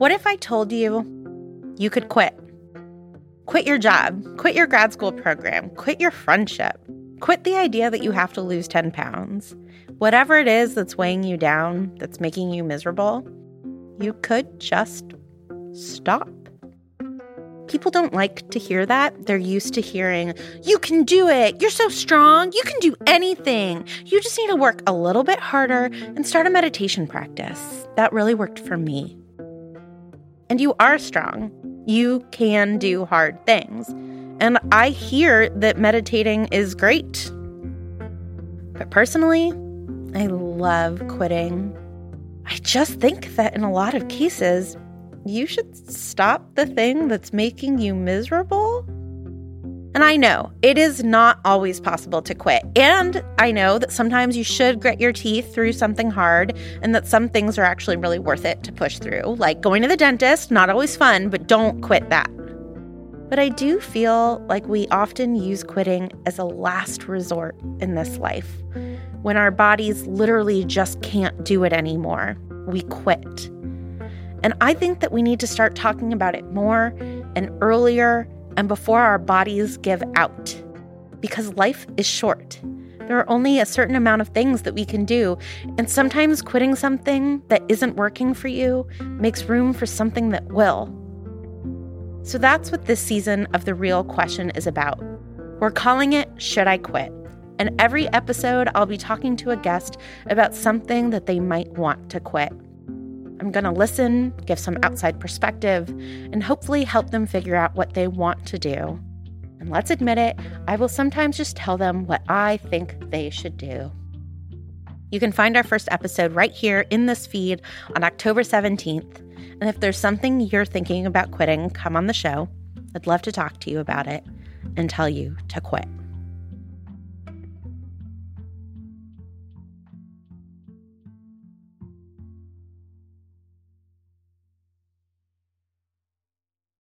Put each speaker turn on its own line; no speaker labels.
What if I told you you could quit? Quit your job, quit your grad school program, quit your friendship, quit the idea that you have to lose 10 pounds. Whatever it is that's weighing you down, that's making you miserable, you could just stop. People don't like to hear that. They're used to hearing, you can do it. You're so strong. You can do anything. You just need to work a little bit harder and start a meditation practice. That really worked for me. And you are strong you can do hard things. And I hear that meditating is great. But personally, I love quitting. I just think that in a lot of cases, you should stop the thing that's making you miserable and I know it is not always possible to quit. And I know that sometimes you should grit your teeth through something hard and that some things are actually really worth it to push through. Like going to the dentist, not always fun, but don't quit that. But I do feel like we often use quitting as a last resort in this life. When our bodies literally just can't do it anymore, we quit. And I think that we need to start talking about it more and earlier and before our bodies give out. Because life is short. There are only a certain amount of things that we can do, and sometimes quitting something that isn't working for you makes room for something that will. So that's what this season of The Real Question is about. We're calling it Should I Quit? And every episode, I'll be talking to a guest about something that they might want to quit. I'm going to listen, give some outside perspective, and hopefully help them figure out what they want to do. And let's admit it, I will sometimes just tell them what I think they should do. You can find our first episode right here in this feed on October 17th. And if there's something you're thinking about quitting, come on the show. I'd love to talk to you about it and tell you to quit.